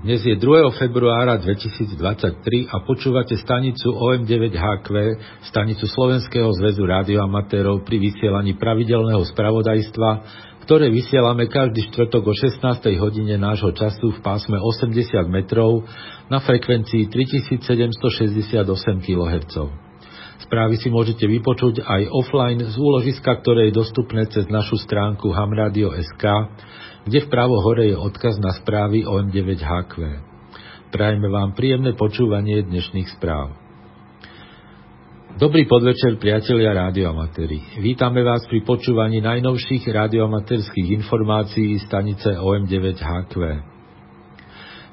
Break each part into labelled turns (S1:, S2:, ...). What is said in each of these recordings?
S1: Dnes je 2. februára 2023 a počúvate stanicu OM9HQ, stanicu Slovenského zväzu rádioamatérov pri vysielaní pravidelného spravodajstva, ktoré vysielame každý štvrtok o 16. hodine nášho času v pásme 80 metrov na frekvencii 3768 kHz. Správy si môžete vypočuť aj offline z úložiska, ktoré je dostupné cez našu stránku hamradio.sk kde vpravo hore je odkaz na správy OM9HQ. Prajme vám príjemné počúvanie dnešných správ. Dobrý podvečer, priatelia rádioamatéri. Vítame vás pri počúvaní najnovších rádioamatérských informácií stanice OM9HQ.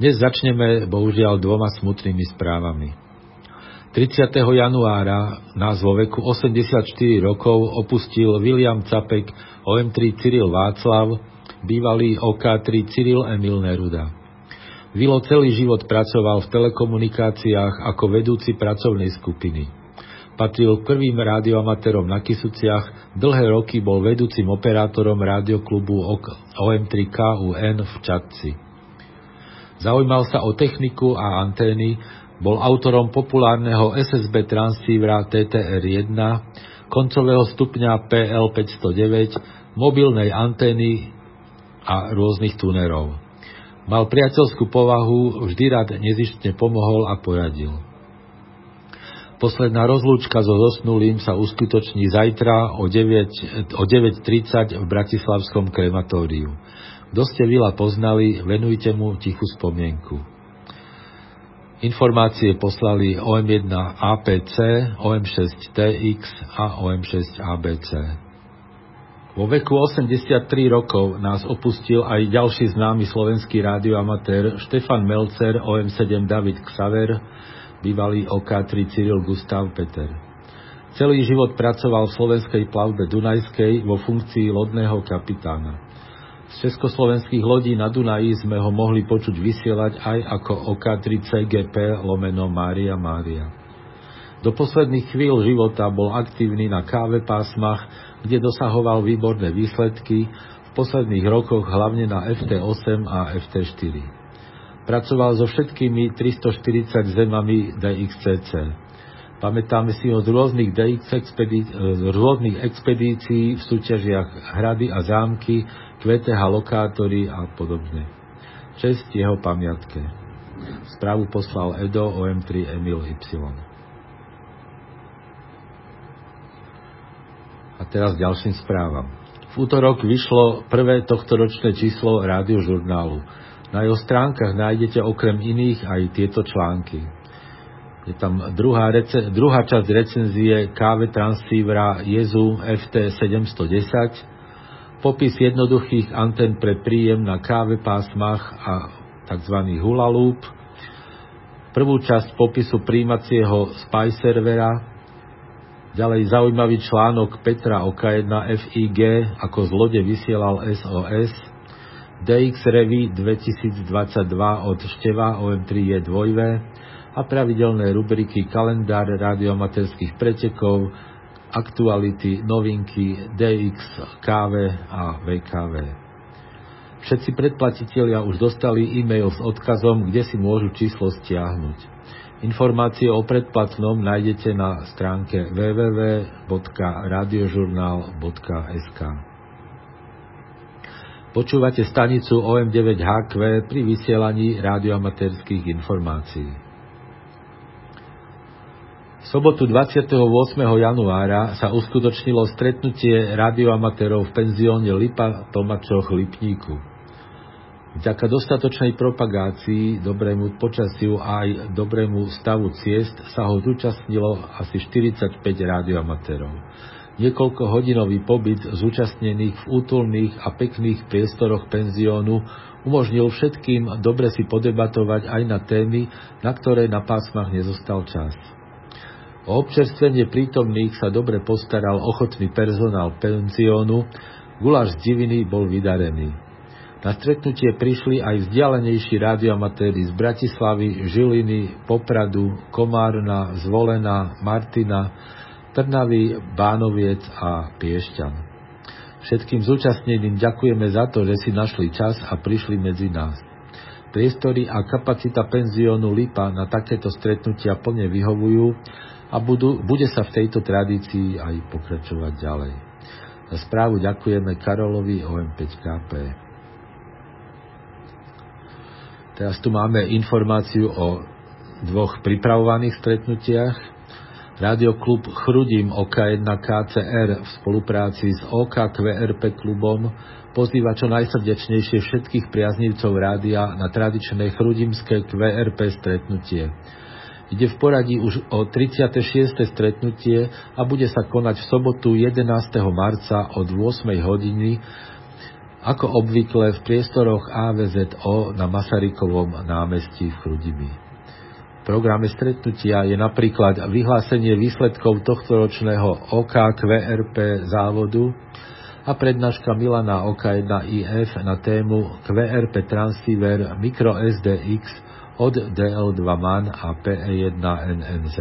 S1: Dnes začneme bohužiaľ dvoma smutnými správami. 30. januára nás vo veku 84 rokov opustil William Capek OM3 Cyril Václav, bývalý OK3 Cyril Emil Neruda. Vilo celý život pracoval v telekomunikáciách ako vedúci pracovnej skupiny. Patril k prvým rádioamatérom na Kisuciach, dlhé roky bol vedúcim operátorom rádioklubu OM3KUN v Čadci. Zaujímal sa o techniku a antény, bol autorom populárneho SSB transcívra TTR-1, koncového stupňa PL509, mobilnej antény a rôznych tunerov. Mal priateľskú povahu, vždy rád nezištne pomohol a poradil. Posledná rozlúčka so zosnulým sa uskutoční zajtra o 9.30 o 9 v Bratislavskom krematóriu. Kto ste Vila poznali, venujte mu tichú spomienku. Informácie poslali OM1 APC, OM6 TX a OM6 ABC. Vo veku 83 rokov nás opustil aj ďalší známy slovenský rádioamatér Štefan Melcer, OM7 David Xaver, bývalý OK3 Cyril Gustav Peter. Celý život pracoval v slovenskej plavbe Dunajskej vo funkcii lodného kapitána. Z československých lodí na Dunaji sme ho mohli počuť vysielať aj ako OK3 CGP lomeno Mária Mária. Do posledných chvíľ života bol aktívny na káve pásmach, kde dosahoval výborné výsledky, v posledných rokoch hlavne na FT8 a FT4. Pracoval so všetkými 340 zemami DXCC. Pamätáme si z rôznych, DX expedí- z rôznych expedícií v súťažiach Hrady a zámky, QTH lokátory a podobne. Čest jeho pamiatke. Správu poslal Edo OM3 Emil Y. A teraz ďalším správam. V útorok vyšlo prvé tohtoročné číslo rádiožurnálu. Na jeho stránkach nájdete okrem iných aj tieto články. Je tam druhá, rece- druhá časť recenzie káve transcívra Jezu FT 710, popis jednoduchých antén pre príjem na káve pásmach a tzv. hula loop, prvú časť popisu príjmacieho spy servera, Ďalej zaujímavý článok Petra OK1 FIG, ako z lode vysielal SOS, DX Revy 2022 od Števa OM3 je 2 a pravidelné rubriky kalendár radiomaterských pretekov, aktuality, novinky, DX, KV a VKV. Všetci predplatitelia už dostali e-mail s odkazom, kde si môžu číslo stiahnuť. Informácie o predplatnom nájdete na stránke www.radiožurnal.sk. Počúvate stanicu OM9HQ pri vysielaní radioamatérských informácií. V sobotu 28. januára sa uskutočnilo stretnutie radioamatérov v penzióne Lipa Tomačoch Lipníku. Vďaka dostatočnej propagácii, dobrému počasiu a aj dobrému stavu ciest sa ho zúčastnilo asi 45 rádioamatérov. Niekoľko hodinový pobyt zúčastnených v útulných a pekných priestoroch penziónu umožnil všetkým dobre si podebatovať aj na témy, na ktoré na pásmach nezostal čas. O občerstvenie prítomných sa dobre postaral ochotný personál penziónu, guláš z diviny bol vydarený. Na stretnutie prišli aj vzdialenejší radioamatéri z Bratislavy, Žiliny, Popradu, Komárna, Zvolena, Martina, Trnavy, Bánoviec a Piešťan. Všetkým zúčastneným ďakujeme za to, že si našli čas a prišli medzi nás. Priestory a kapacita penziónu Lipa na takéto stretnutia plne vyhovujú a budú, bude sa v tejto tradícii aj pokračovať ďalej. Za správu ďakujeme Karolovi OM5KP. Teraz tu máme informáciu o dvoch pripravovaných stretnutiach. Radioklub Chrudim OK1 KCR v spolupráci s OKQRP klubom pozýva čo najsrdečnejšie všetkých priaznivcov rádia na tradičné chrudimské QRP stretnutie. Ide v poradí už o 36. stretnutie a bude sa konať v sobotu 11. marca od 8. hodiny ako obvykle v priestoroch AVZO na Masarykovom námestí v Chrudimi. V programe stretnutia je napríklad vyhlásenie výsledkov tohto ročného OKQRP závodu, a prednáška Milana OK1IF na tému QRP Transceiver Micro SDX od DL2 MAN a PE1NNZ.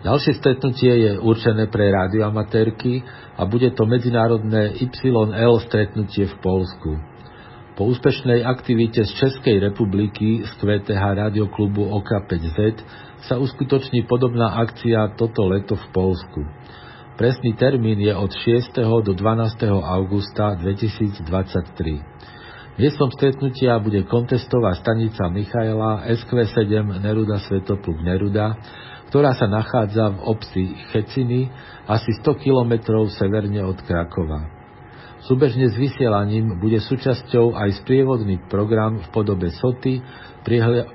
S1: Ďalšie stretnutie je určené pre radioamatérky a bude to medzinárodné YL stretnutie v Polsku. Po úspešnej aktivite z Českej republiky z QTH radioklubu OK5Z sa uskutoční podobná akcia toto leto v Polsku. Presný termín je od 6. do 12. augusta 2023. Miestom stretnutia bude kontestová stanica Michaela SQ7 Neruda Svetopluk Neruda, ktorá sa nachádza v obci Checiny asi 100 km severne od Krakova. Súbežne s vysielaním bude súčasťou aj sprievodný program v podobe soty,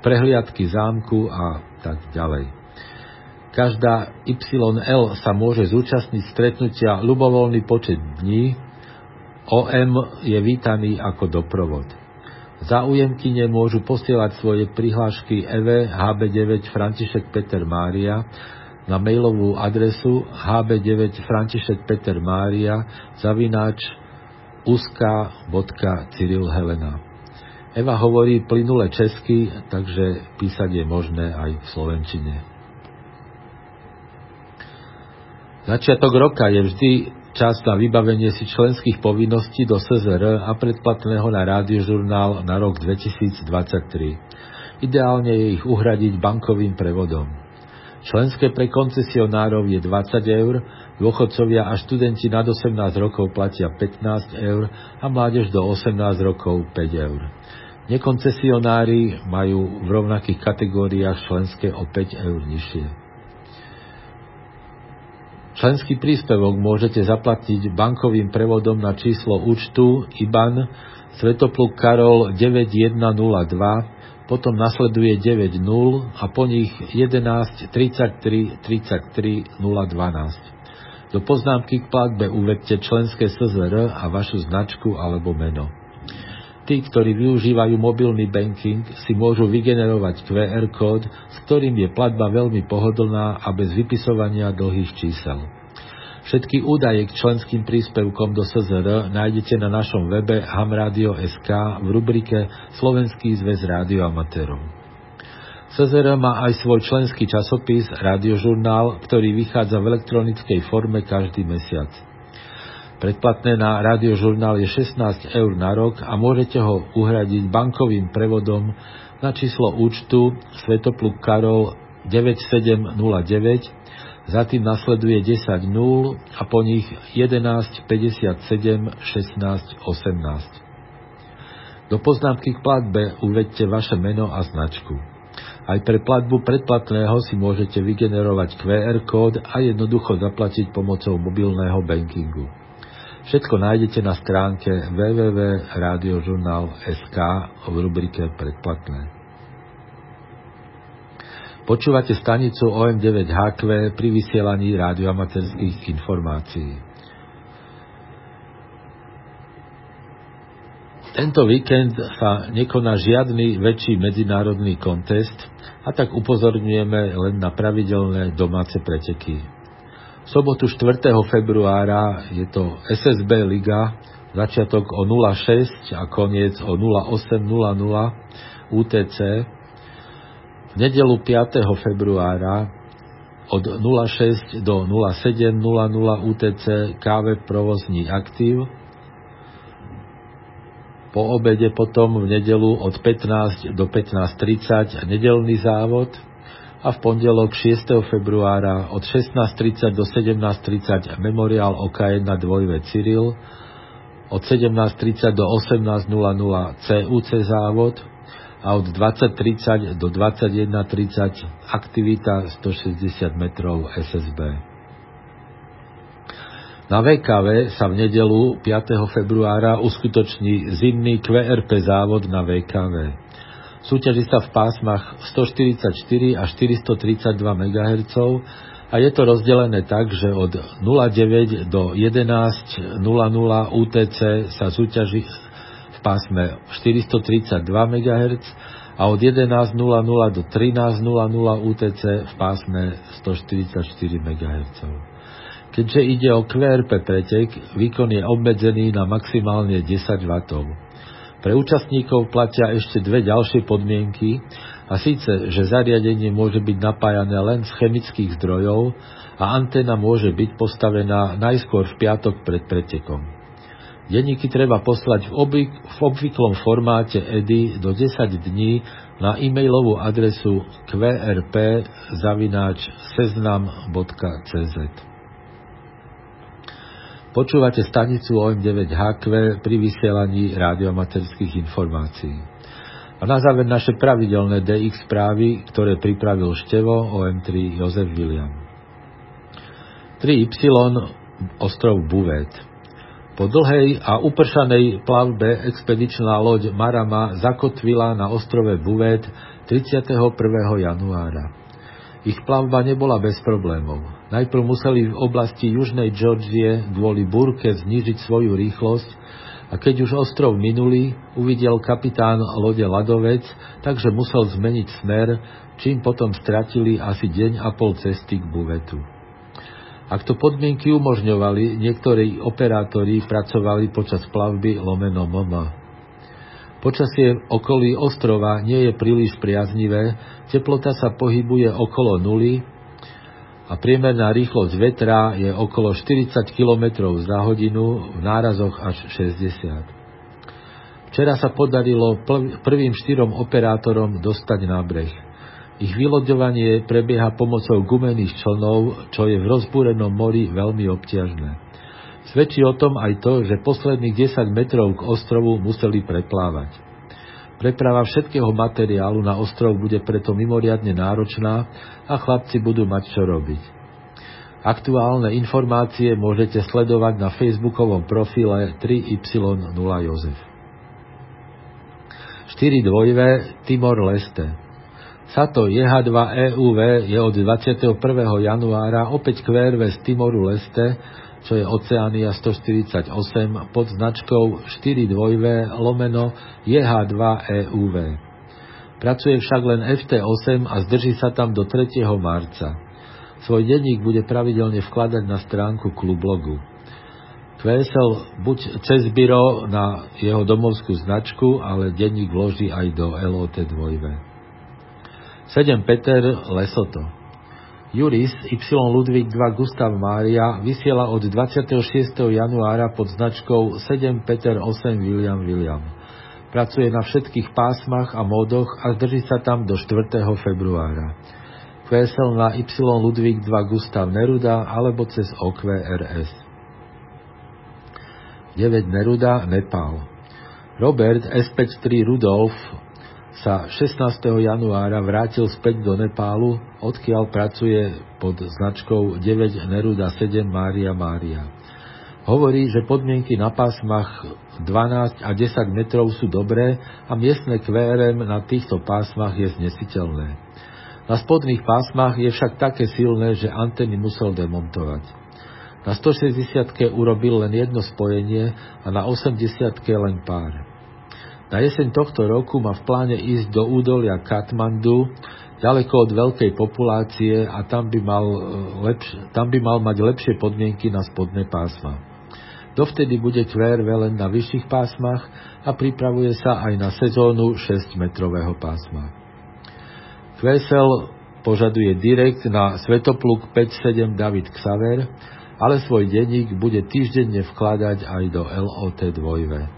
S1: prehliadky zámku a tak ďalej. Každá YL sa môže zúčastniť stretnutia ľubovoľný počet dní. OM je vítaný ako doprovod. Záujemkyne môžu posielať svoje prihlášky EV HB9 František Peter Mária na mailovú adresu hb9 František Peter Mária zavináč uska.cyril Helena. Eva hovorí plynule česky, takže písať je možné aj v slovenčine. Začiatok roka je vždy čas na vybavenie si členských povinností do SZR a predplatného na rádiožurnál na rok 2023. Ideálne je ich uhradiť bankovým prevodom. Členské pre koncesionárov je 20 eur, dôchodcovia a študenti nad 18 rokov platia 15 eur a mládež do 18 rokov 5 eur. Nekoncesionári majú v rovnakých kategóriách členské o 5 eur nižšie. Členský príspevok môžete zaplatiť bankovým prevodom na číslo účtu IBAN Svetopluk Karol 9102, potom nasleduje 90 a po nich 11 33 33 012. Do poznámky k platbe uvedte členské SZR a vašu značku alebo meno. Tí, ktorí využívajú mobilný banking, si môžu vygenerovať QR kód, s ktorým je platba veľmi pohodlná a bez vypisovania dlhých čísel. Všetky údaje k členským príspevkom do SZR nájdete na našom webe hamradio.sk v rubrike Slovenský zväz rádioamatérov. SZR má aj svoj členský časopis Radiožurnál, ktorý vychádza v elektronickej forme každý mesiac. Predplatné na radiožurnál je 16 eur na rok a môžete ho uhradiť bankovým prevodom na číslo účtu Svetopluk Karol 9709 za tým nasleduje 10 0 a po nich 11, 57, 16, 18. Do poznámky k platbe uvedte vaše meno a značku. Aj pre platbu predplatného si môžete vygenerovať QR kód a jednoducho zaplatiť pomocou mobilného bankingu. Všetko nájdete na stránke www.radiožurnal.sk v rubrike Predplatné. Počúvate stanicu OM9HQ pri vysielaní rádioamaterských informácií. Tento víkend sa nekoná žiadny väčší medzinárodný kontest a tak upozorňujeme len na pravidelné domáce preteky. V sobotu 4. februára je to SSB Liga, začiatok o 06 a koniec o 08.00 UTC nedelu 5. februára od 06 do 07.00 UTC KV provozní aktív. Po obede potom v nedelu od 15 do 15.30 nedelný závod a v pondelok 6. februára od 16.30 do 17.30 memoriál OKN na dvojve Cyril, od 17.30 do 18.00 CUC závod a od 20.30 do 21.30 aktivita 160 metrov SSB. Na VKV sa v nedelu 5. februára uskutoční zimný QRP závod na VKV. Súťaží sa v pásmach 144 až 432 MHz a je to rozdelené tak, že od 09 do 11.00 UTC sa súťaží v pásme 432 MHz a od 11.00 do 13.00 UTC v pásme 144 MHz. Keďže ide o QRP pretek, výkon je obmedzený na maximálne 10 W. Pre účastníkov platia ešte dve ďalšie podmienky, a síce, že zariadenie môže byť napájané len z chemických zdrojov a anténa môže byť postavená najskôr v piatok pred pretekom. Denníky treba poslať v, obvyk, v obvyklom formáte EDI do 10 dní na e-mailovú adresu qrp.seznam.cz. Počúvate stanicu OM9HQ pri vysielaní rádiomaterských informácií. A na záver naše pravidelné DX správy, ktoré pripravil Števo OM3 Jozef William. 3Y ostrov Buvet. Po dlhej a upršanej plavbe expedičná loď Marama zakotvila na ostrove Buvet 31. januára. Ich plavba nebola bez problémov. Najprv museli v oblasti južnej Georgie kvôli búrke znížiť svoju rýchlosť a keď už ostrov minuli, uvidel kapitán lode Ladovec, takže musel zmeniť smer, čím potom stratili asi deň a pol cesty k buvetu. Ak to podmienky umožňovali, niektorí operátori pracovali počas plavby lomeno MOMA. Počasie okolí ostrova nie je príliš priaznivé, teplota sa pohybuje okolo nuly a priemerná rýchlosť vetra je okolo 40 km za hodinu, v nárazoch až 60. Včera sa podarilo prvým štyrom operátorom dostať na breh. Ich vyloďovanie prebieha pomocou gumených člnov, čo je v rozbúrenom mori veľmi obťažné. Svedčí o tom aj to, že posledných 10 metrov k ostrovu museli preplávať. Preprava všetkého materiálu na ostrov bude preto mimoriadne náročná a chlapci budú mať čo robiť. Aktuálne informácie môžete sledovať na facebookovom profile 3Y0 Jozef. 4 dvojve Timor Leste Sato JH2EUV je od 21. januára opäť kvérve z Timoru Leste čo je Oceánia 148 pod značkou 42 lomeno JH2 EUV. Pracuje však len FT8 a zdrží sa tam do 3. marca. Svoj denník bude pravidelne vkladať na stránku klublogu. QSL buď cez byro na jeho domovskú značku, ale denník vloží aj do LOT 2. 7 Peter Lesoto Juris Y. Ludvík 2 Gustav Mária vysiela od 26. januára pod značkou 7 Peter 8 William William. Pracuje na všetkých pásmach a módoch a zdrží sa tam do 4. februára. QSL na Y. Ludvík 2 Gustav Neruda alebo cez OQRS. 9 Neruda Nepal. Robert S53 Rudolf sa 16. januára vrátil späť do Nepálu, odkiaľ pracuje pod značkou 9 Neruda 7 Mária Mária. Hovorí, že podmienky na pásmach 12 a 10 metrov sú dobré a miestne QRM na týchto pásmach je znesiteľné. Na spodných pásmach je však také silné, že antény musel demontovať. Na 160 urobil len jedno spojenie a na 80 len pár. Na jeseň tohto roku má v pláne ísť do údolia Katmandu, ďaleko od veľkej populácie a tam by mal, e, lepš- tam by mal mať lepšie podmienky na spodné pásma. Dovtedy bude QRV len na vyšších pásmach a pripravuje sa aj na sezónu 6-metrového pásma. QSL požaduje direkt na Svetopluk 57 David Xaver, ale svoj denník bude týždenne vkladať aj do LOT 2.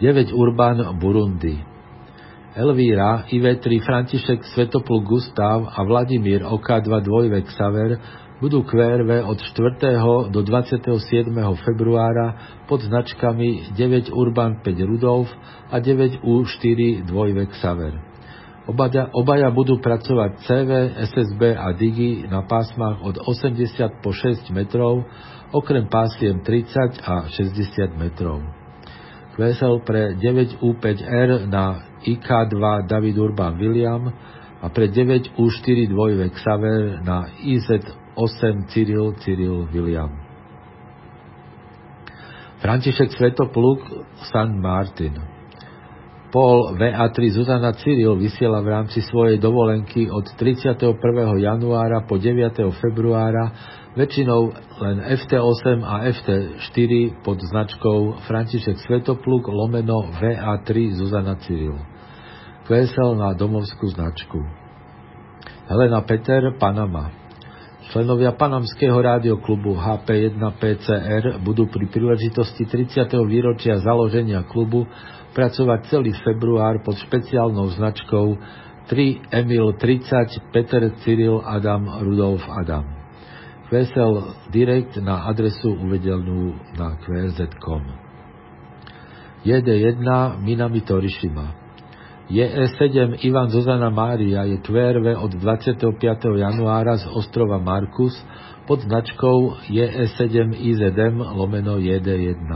S1: 9 Urban Burundi. Elvíra, IV3 František Svetopluk Gustav a Vladimír OK2 dvojvek Saver budú QRV od 4. do 27. februára pod značkami 9 Urban 5 Rudolf a 9 U4 dvojvek Saver. Obaja, obaja budú pracovať CV, SSB a Digi na pásmach od 80 po 6 metrov, okrem pásiem 30 a 60 metrov. Kvesel pre 9U5R na IK2 David Urban William a pre 9 U4 dvojvek Saver na IZ8 Cyril Cyril William. František Svetopluk San Martin Paul VA3 Zuzana Cyril vysiela v rámci svojej dovolenky od 31. januára po 9. februára väčšinou len FT8 a FT4 pod značkou František Svetopluk lomeno VA3 Zuzana Cyril kvésel na domovskú značku. Helena Peter, Panama. Členovia Panamského rádioklubu HP1PCR budú pri príležitosti 30. výročia založenia klubu pracovať celý február pod špeciálnou značkou 3 Emil 30 Peter Cyril Adam Rudolf Adam. Kvesel direkt na adresu uvedenú na qrz.com. JD1 Minami Torishima JE7 Ivan Zuzana Mária je QRV od 25. januára z ostrova Markus pod značkou JE7 IZM lomeno JD1.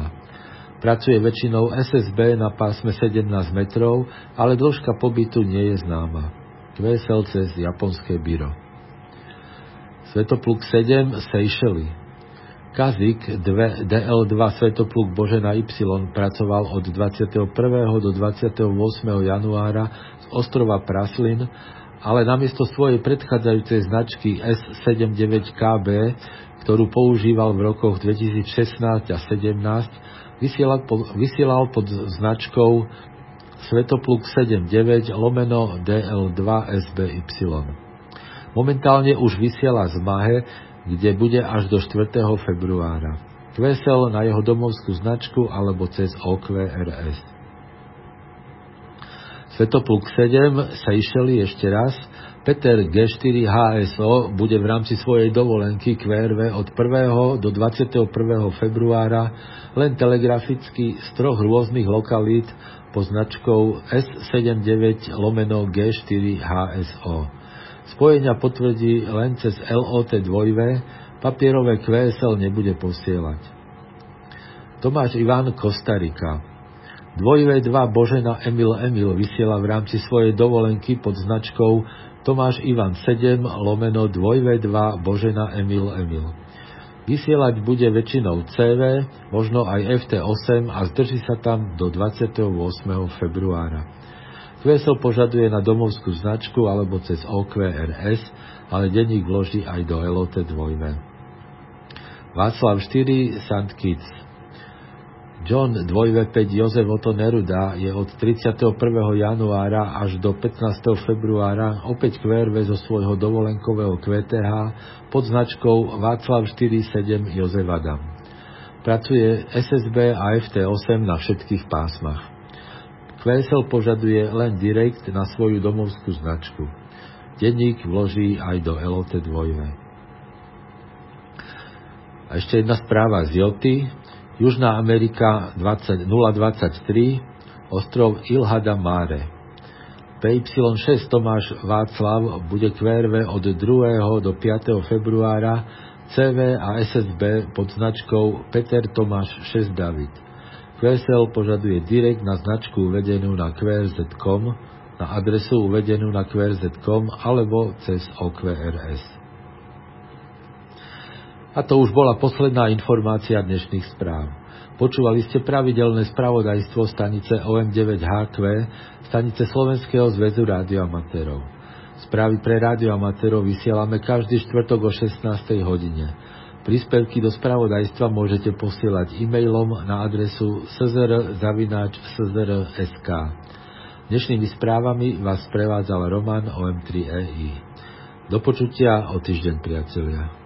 S1: Pracuje väčšinou SSB na pásme 17 metrov, ale dĺžka pobytu nie je známa. QSL cez japonské byro. Svetopluk 7 Seychelles Kazik DL2 Svetopluk Božena Y pracoval od 21. do 28. januára z ostrova Praslin, ale namiesto svojej predchádzajúcej značky S79KB, ktorú používal v rokoch 2016 a 2017, vysielal pod, vysielal pod značkou Svetopluk 79 lomeno DL2 SBY. Momentálne už vysiela z Mahe, kde bude až do 4. februára. Kvesel na jeho domovskú značku alebo cez OQRS. Svetopluk 7 išeli ešte raz. Peter G4 HSO bude v rámci svojej dovolenky QRV od 1. do 21. februára len telegraficky z troch rôznych lokalít po značkou S79 lomeno G4 HSO. Spojenia potvrdí len cez LOT 2, papierové QSL nebude posielať. Tomáš Iván Kostarika Dvojvé 2 Božena Emil Emil vysiela v rámci svojej dovolenky pod značkou Tomáš Ivan 7 lomeno dvojvé 2 Božena Emil Emil. Vysielať bude väčšinou CV, možno aj FT8 a zdrží sa tam do 28. februára. QSL požaduje na domovskú značku alebo cez OQRS, ale denník vloží aj do LOT 2. Václav 4 St. Kitts John 2V5 Jozef Otto Neruda je od 31. januára až do 15. februára opäť QRV zo svojho dovolenkového QTH pod značkou Václav 47 Jozef Adam. Pracuje SSB a FT8 na všetkých pásmach. QSL požaduje len direkt na svoju domovskú značku. Denník vloží aj do LOT 2. A ešte jedna správa z Joty. Južná Amerika 20, 023, ostrov Ilhada Mare. PY6 Tomáš Václav bude QRV od 2. do 5. februára CV a SSB pod značkou Peter Tomáš 6 David. QSL požaduje direkt na značku uvedenú na qrz.com, na adresu uvedenú na qrz.com alebo cez OQRS. A to už bola posledná informácia dnešných správ. Počúvali ste pravidelné spravodajstvo stanice OM9HQ, stanice Slovenského zväzu rádioamatérov. Správy pre rádioamatérov vysielame každý štvrtok o 16. hodine. Príspevky do spravodajstva môžete posielať e-mailom na adresu szr.sk. Dnešnými správami vás prevádzal Roman OM3EI. Do počutia o týždeň, priatelia.